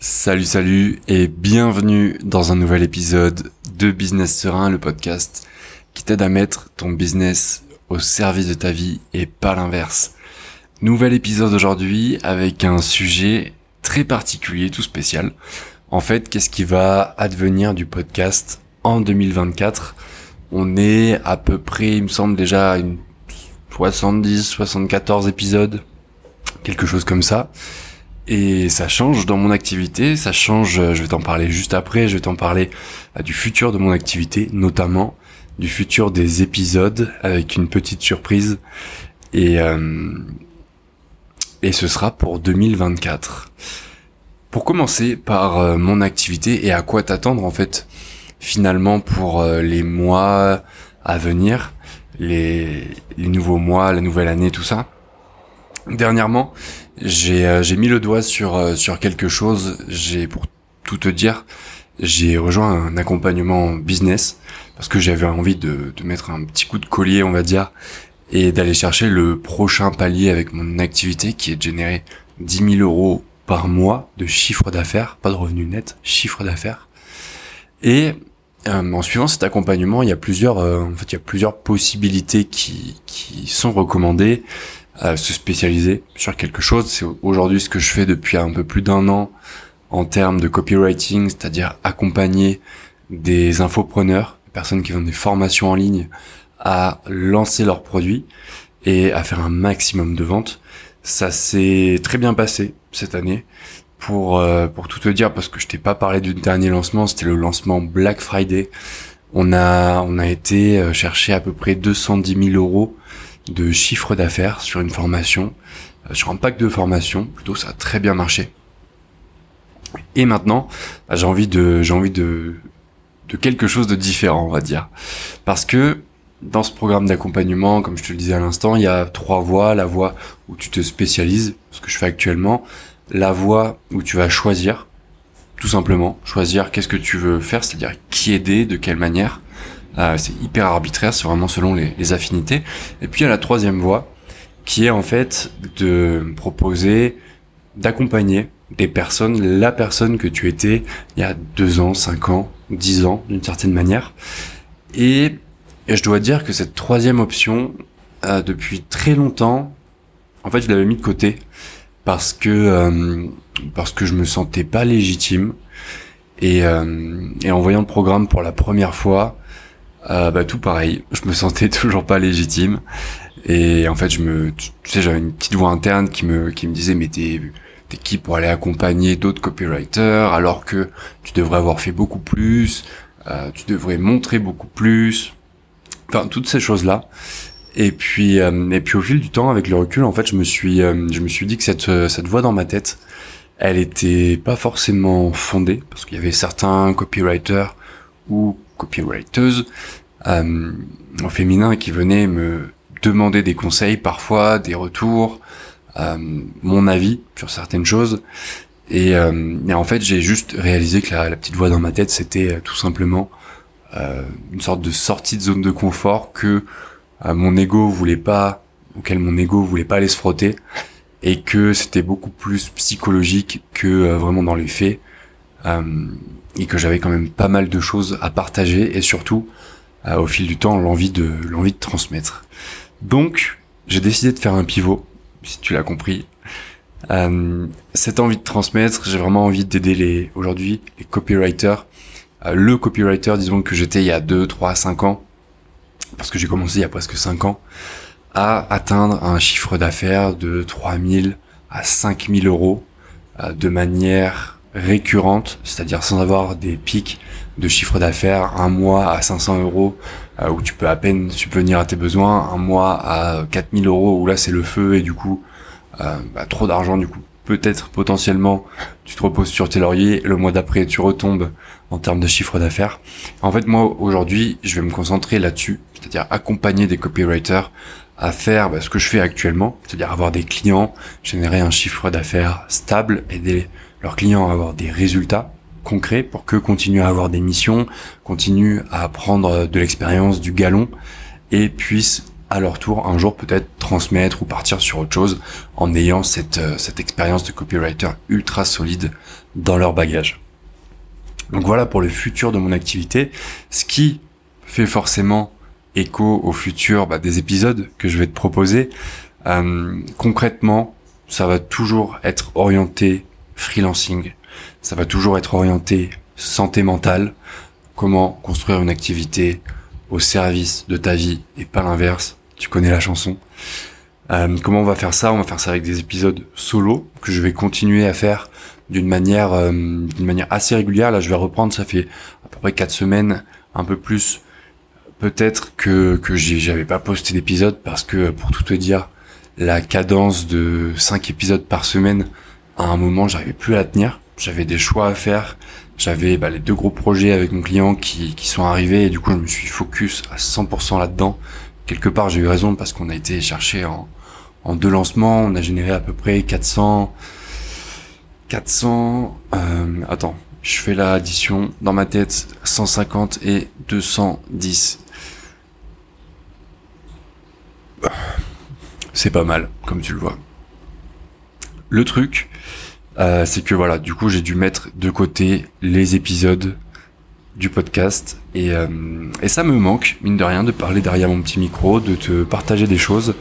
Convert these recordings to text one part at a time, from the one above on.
Salut, salut et bienvenue dans un nouvel épisode de Business Serein, le podcast qui t'aide à mettre ton business au service de ta vie et pas l'inverse. Nouvel épisode aujourd'hui avec un sujet très particulier, tout spécial. En fait, qu'est-ce qui va advenir du podcast en 2024 On est à peu près, il me semble déjà une 70, 74 épisodes, quelque chose comme ça. Et ça change dans mon activité, ça change, euh, je vais t'en parler juste après, je vais t'en parler euh, du futur de mon activité, notamment du futur des épisodes avec une petite surprise. Et, euh, et ce sera pour 2024. Pour commencer par mon activité et à quoi t'attendre en fait finalement pour les mois à venir, les nouveaux mois, la nouvelle année, tout ça. Dernièrement, j'ai euh, j'ai mis le doigt sur euh, sur quelque chose. J'ai pour tout te dire, j'ai rejoint un accompagnement business parce que j'avais envie de, de mettre un petit coup de collier, on va dire, et d'aller chercher le prochain palier avec mon activité qui est de générer 10 000 euros par mois de chiffre d'affaires, pas de revenus net, chiffre d'affaires. Et euh, en suivant cet accompagnement, il y a plusieurs, en fait, il y a plusieurs possibilités qui, qui sont recommandées se spécialiser sur quelque chose. C'est aujourd'hui ce que je fais depuis un peu plus d'un an en termes de copywriting, c'est-à-dire accompagner des infopreneurs, personnes qui font des formations en ligne, à lancer leurs produits et à faire un maximum de ventes. Ça s'est très bien passé cette année. Pour euh, pour tout te dire, parce que je t'ai pas parlé du dernier lancement, c'était le lancement Black Friday. On a on a été euh, chercher à peu près 210 000 euros de chiffre d'affaires sur une formation, euh, sur un pack de formation. Plutôt, ça a très bien marché. Et maintenant, bah, j'ai envie de, j'ai envie de, de quelque chose de différent, on va dire, parce que dans ce programme d'accompagnement, comme je te le disais à l'instant, il y a trois voies. La voie où tu te spécialises, ce que je fais actuellement. La voie où tu vas choisir, tout simplement, choisir qu'est-ce que tu veux faire, c'est-à-dire qui aider, de quelle manière. Euh, c'est hyper arbitraire, c'est vraiment selon les, affinités. Et puis il y a la troisième voie, qui est en fait de proposer, d'accompagner des personnes, la personne que tu étais il y a deux ans, cinq ans, dix ans, d'une certaine manière. Et, je dois dire que cette troisième option, euh, depuis très longtemps, en fait, je l'avais mis de côté parce que euh, parce que je me sentais pas légitime. Et, et en voyant le programme pour la première fois, euh, bah, tout pareil. Je me sentais toujours pas légitime. Et en fait, je me, tu, sais, j'avais une petite voix interne qui me, qui me disait, mais t'es, t'es qui pour aller accompagner d'autres copywriters alors que tu devrais avoir fait beaucoup plus, euh, tu devrais montrer beaucoup plus. Enfin, toutes ces choses-là. Et puis, euh, et puis au fil du temps, avec le recul, en fait, je me suis, euh, je me suis dit que cette, cette voix dans ma tête, elle était pas forcément fondée parce qu'il y avait certains copywriters ou copywriters euh, au féminin qui venaient me demander des conseils, parfois des retours, euh, mon avis sur certaines choses. Et, euh, en fait, j'ai juste réalisé que la, la, petite voix dans ma tête, c'était euh, tout simplement euh, une sorte de sortie de zone de confort que euh, mon ego voulait pas, auquel mon ego voulait pas aller se frotter, et que c'était beaucoup plus psychologique que vraiment dans les faits et que j'avais quand même pas mal de choses à partager et surtout euh, au fil du temps l'envie de l'envie de transmettre. Donc j'ai décidé de faire un pivot, si tu l'as compris. Euh, cette envie de transmettre, j'ai vraiment envie d'aider les aujourd'hui les copywriters, euh, le copywriter disons que j'étais il y a 2, 3, 5 ans, parce que j'ai commencé il y a presque 5 ans, à atteindre un chiffre d'affaires de 3000 à 5000 euros euh, de manière récurrente, c'est-à-dire sans avoir des pics de chiffre d'affaires, un mois à 500 euros euh, où tu peux à peine subvenir à tes besoins, un mois à 4000 euros où là c'est le feu et du coup euh, bah, trop d'argent du coup peut-être potentiellement tu te reposes sur tes lauriers, le mois d'après tu retombes en termes de chiffre d'affaires. En fait moi aujourd'hui je vais me concentrer là-dessus, c'est-à-dire accompagner des copywriters à faire bah, ce que je fais actuellement, c'est-à-dire avoir des clients, générer un chiffre d'affaires stable, aider leurs clients à avoir des résultats concrets pour que continuent à avoir des missions, continuent à prendre de l'expérience, du galon et puissent à leur tour un jour peut-être transmettre ou partir sur autre chose en ayant cette, euh, cette expérience de copywriter ultra solide dans leur bagage. Donc voilà pour le futur de mon activité, ce qui fait forcément écho au futur bah, des épisodes que je vais te proposer. Euh, concrètement, ça va toujours être orienté freelancing, ça va toujours être orienté santé mentale, comment construire une activité au service de ta vie et pas l'inverse. Tu connais la chanson. Euh, comment on va faire ça? On va faire ça avec des épisodes solo que je vais continuer à faire d'une manière euh, d'une manière assez régulière. Là, je vais reprendre. Ça fait à peu près quatre semaines, un peu plus. Peut-être que que j'avais pas posté d'épisode parce que pour tout te dire, la cadence de cinq épisodes par semaine, à un moment, j'arrivais plus à la tenir. J'avais des choix à faire. J'avais bah, les deux gros projets avec mon client qui, sont arrivés et du coup, je me suis focus à 100% là-dedans. Quelque part, j'ai eu raison parce qu'on a été chercher en, deux lancements. On a généré à peu près 400 400, euh, attends, je fais l'addition dans ma tête, 150 et 210. C'est pas mal, comme tu le vois. Le truc, euh, c'est que voilà, du coup, j'ai dû mettre de côté les épisodes du podcast et, euh, et ça me manque, mine de rien, de parler derrière mon petit micro, de te partager des choses.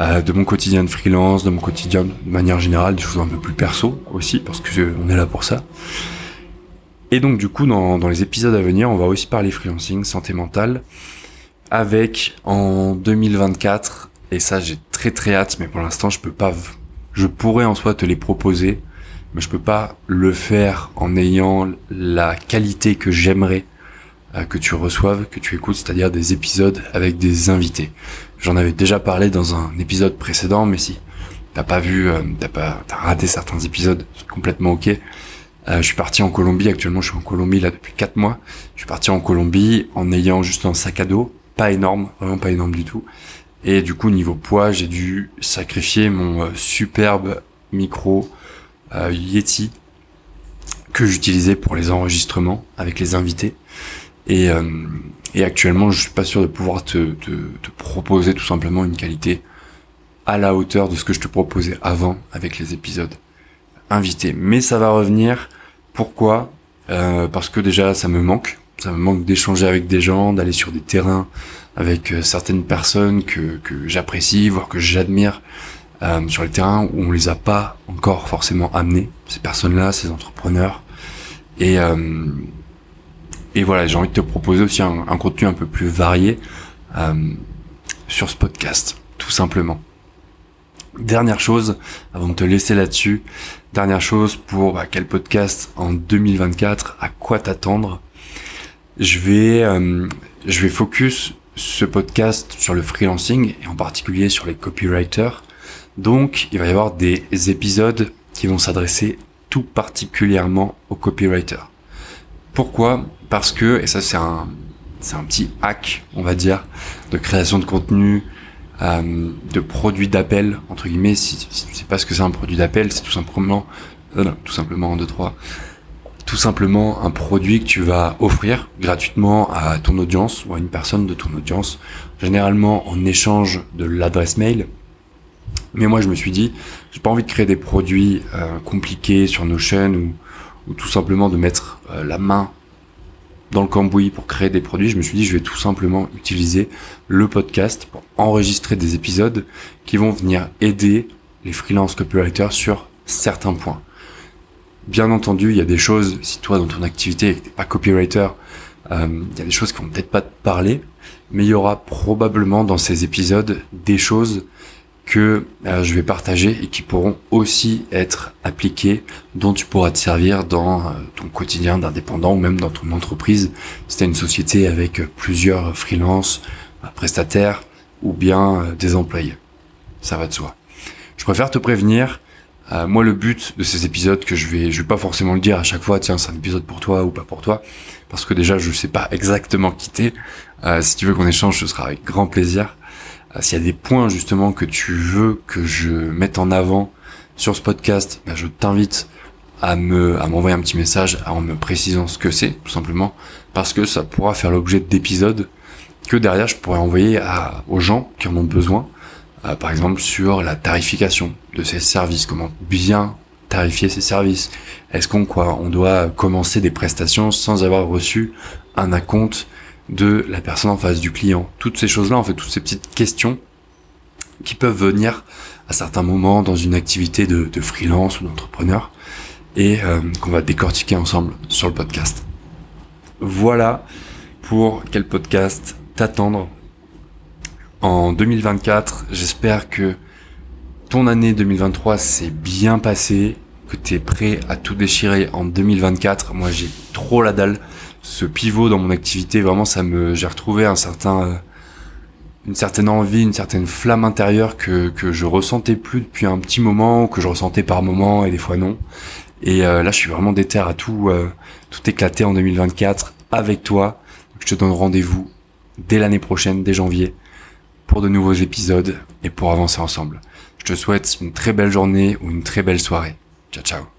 Euh, de mon quotidien de freelance, de mon quotidien de manière générale, des choses un peu plus perso aussi, parce que on est là pour ça. Et donc du coup, dans, dans les épisodes à venir, on va aussi parler freelancing, santé mentale, avec en 2024, et ça j'ai très très hâte, mais pour l'instant je peux pas, je pourrais en soi te les proposer, mais je peux pas le faire en ayant la qualité que j'aimerais euh, que tu reçoives, que tu écoutes, c'est-à-dire des épisodes avec des invités. J'en avais déjà parlé dans un épisode précédent, mais si t'as pas vu, euh, t'as pas, t'as raté certains épisodes, c'est complètement ok. Euh, je suis parti en Colombie, actuellement je suis en Colombie là depuis 4 mois. Je suis parti en Colombie en ayant juste un sac à dos, pas énorme, vraiment pas énorme du tout. Et du coup niveau poids, j'ai dû sacrifier mon euh, superbe micro Yeti que j'utilisais pour les enregistrements avec les invités. Et, et actuellement, je suis pas sûr de pouvoir te, proposer tout simplement une qualité à la hauteur de ce que je te proposais avant avec les épisodes invités. Mais ça va revenir. Pourquoi? Euh, Parce que déjà, ça me manque. Ça me manque d'échanger avec des gens, d'aller sur des terrains avec euh, certaines personnes que, que j'apprécie, voire que j'admire euh, sur les terrains où on les a pas encore forcément amenés, ces personnes-là, ces entrepreneurs. Et, euh, et voilà, j'ai envie de te proposer aussi un, contenu un peu plus varié euh, sur ce podcast, tout simplement. Dernière chose, avant de te laisser là-dessus, dernière chose pour bah, quel podcast en 2024, à quoi t'attendre? Je vais, euh, je vais focus ce podcast sur le freelancing et en particulier sur les copywriters. Donc, il va y avoir des épisodes qui vont s'adresser tout particulièrement aux copywriters. Pourquoi? Parce que, et ça c'est un, c'est un petit hack, on va dire, de création de contenu, euh, de produit d'appel, entre guillemets, si, si tu sais pas ce que c'est un produit d'appel, c'est tout simplement, euh, non, tout simplement, 1, 2, 3, tout simplement un produit que tu vas offrir gratuitement à ton audience ou à une personne de ton audience, généralement en échange de l'adresse mail. Mais moi je me suis dit, j'ai pas envie de créer des produits euh, compliqués sur Notion ou ou tout simplement de mettre euh, la main dans le cambouis pour créer des produits, je me suis dit je vais tout simplement utiliser le podcast pour enregistrer des épisodes qui vont venir aider les freelance copywriters sur certains points. Bien entendu, il y a des choses, si toi dans ton activité n'es pas copywriter, euh, il y a des choses qui vont peut-être pas te parler, mais il y aura probablement dans ces épisodes des choses que euh, je vais partager et qui pourront aussi être appliqués, dont tu pourras te servir dans euh, ton quotidien d'indépendant ou même dans ton entreprise. Si tu une société avec plusieurs freelances, prestataires ou bien des employés. Ça va de soi. Je préfère te prévenir. Moi, le but de ces épisodes que je vais, je vais pas forcément le dire à chaque fois, tiens, c'est un épisode pour toi ou pas pour toi, parce que déjà, je sais pas exactement quitter. si tu veux qu'on échange, ce sera avec grand plaisir. Euh, s'il y a des points justement que tu veux que je mette en avant sur ce podcast, ben, je t'invite à me à m'envoyer un petit message en me précisant ce que c'est tout simplement parce que ça pourra faire l'objet d'épisodes que derrière je pourrais envoyer aux gens qui en ont besoin, euh, par exemple sur la tarification de ces services, comment bien tarifier ces services. Est-ce qu'on quoi On doit commencer des prestations sans avoir reçu un acompte de la personne en face du client? Toutes ces choses-là, en fait, toutes ces petites questions qui peuvent venir à certains moments dans une activité de, freelance ou d'entrepreneur et euh, qu'on va décortiquer ensemble sur le podcast. Voilà pour quel podcast t'attendre en 2024. J'espère que ton année 2023 s'est bien passée, que tu es prêt à tout déchirer en 2024. Moi, j'ai trop la dalle. Ce pivot dans mon activité, vraiment, ça me, j'ai retrouvé un certain, une certaine envie, une certaine flamme intérieure que, que je ressentais plus depuis un petit moment, que je ressentais par moment et des fois non. Et euh, là, je suis vraiment déter à tout, euh, tout éclater en 2024 avec toi. je te donne rendez-vous dès l'année prochaine, dès janvier, pour de nouveaux épisodes et pour avancer ensemble. Je te souhaite une très belle journée ou une très belle soirée. Ciao ciao